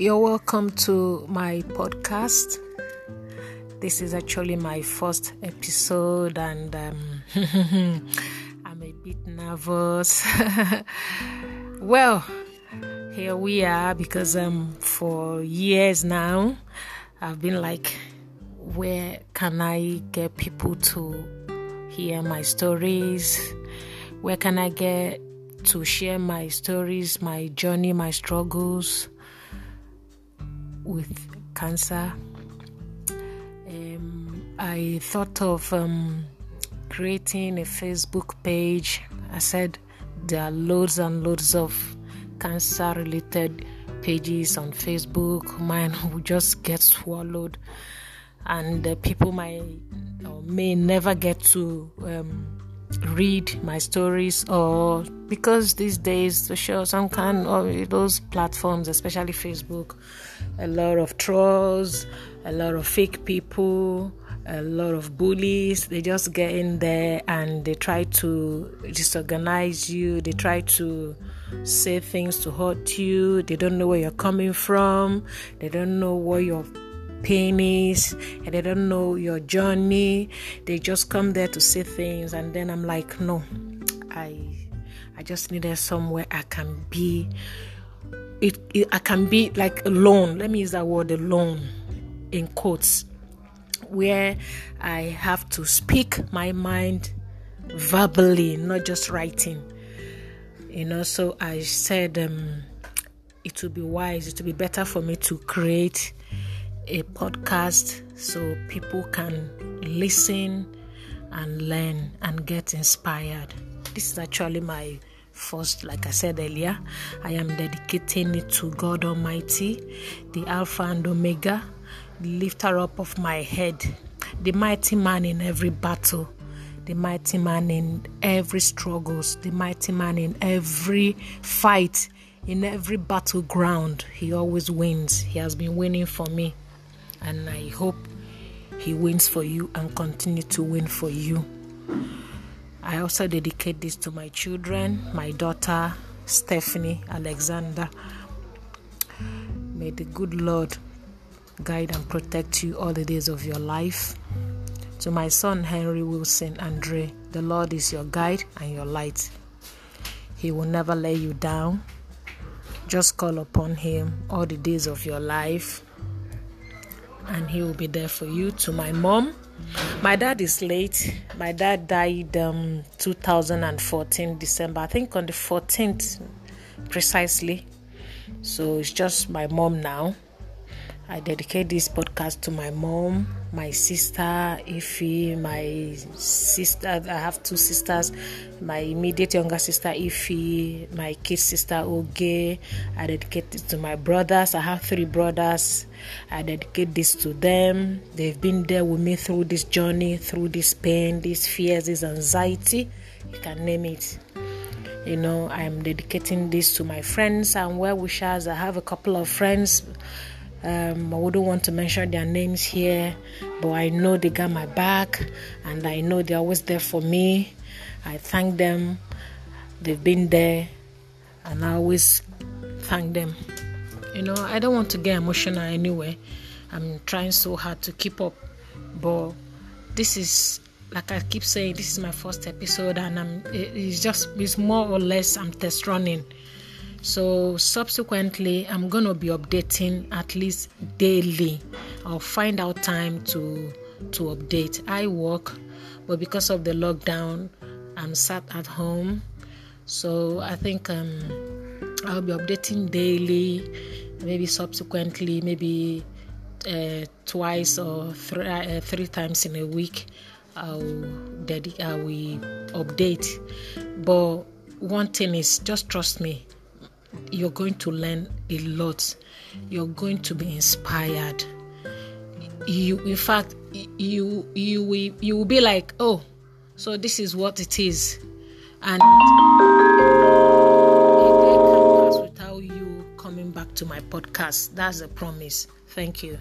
You're welcome to my podcast. This is actually my first episode, and um, I'm a bit nervous. well, here we are because um, for years now, I've been like, where can I get people to hear my stories? Where can I get to share my stories, my journey, my struggles with cancer. Um, I thought of um, creating a Facebook page. I said there are loads and loads of cancer related pages on Facebook. Mine will just get swallowed, and uh, people might or may never get to. Um, read my stories or because these days to show some kind of those platforms especially facebook a lot of trolls a lot of fake people a lot of bullies they just get in there and they try to disorganize you they try to say things to hurt you they don't know where you're coming from they don't know what you're pain is and they don't know your journey. They just come there to say things and then i'm like no i i just needed somewhere i can be. It, it i can be like alone. Let me use that word alone in quotes where i have to speak my mind verbally not just writing. You know so i said um, it would be wise it would be better for me to create a podcast so people can listen and learn and get inspired. This is actually my first, like I said earlier, I am dedicating it to God Almighty, the Alpha and Omega, the lifter up of my head, the mighty man in every battle, the mighty man in every struggles, the mighty man in every fight, in every battleground. He always wins. He has been winning for me and I hope He wins for you and continue to win for you. I also dedicate this to my children, my daughter Stephanie Alexander. May the good Lord guide and protect you all the days of your life. To my son Henry Wilson Andre, the Lord is your guide and your light. He will never let you down. Just call upon Him all the days of your life and he will be there for you. To my mom, my dad is late. My dad died um 2014 December, I think on the 14th precisely. So it's just my mom now. I dedicate this podcast to my mom, my sister Ify, my sister. I have two sisters. My immediate younger sister Ify, my kid sister Oge. I dedicate it to my brothers. I have three brothers. I dedicate this to them. They've been there with me through this journey, through this pain, these fears, this anxiety. You can name it you know i'm dedicating this to my friends and well wishers i have a couple of friends um, I wouldn't want to mention their names here, but I know they got my back and I know they're always there for me. I thank them. They've been there and I always thank them. You know, I don't want to get emotional anyway. I'm trying so hard to keep up, but this is like I keep saying, this is my first episode, and I'm it's just it's more or less I'm test running so subsequently i'm going to be updating at least daily. I'll find out time to to update. I work but because of the lockdown i'm sat at home. So i think um, i'll be updating daily maybe subsequently maybe uh, twice or three, uh, three times in a week i'll dedicate i will update. But one thing is just trust me you're going to learn a lot. You're going to be inspired. You, in fact, you you will you will be like, oh, so this is what it is, and without you coming back to my podcast. That's a promise. Thank you.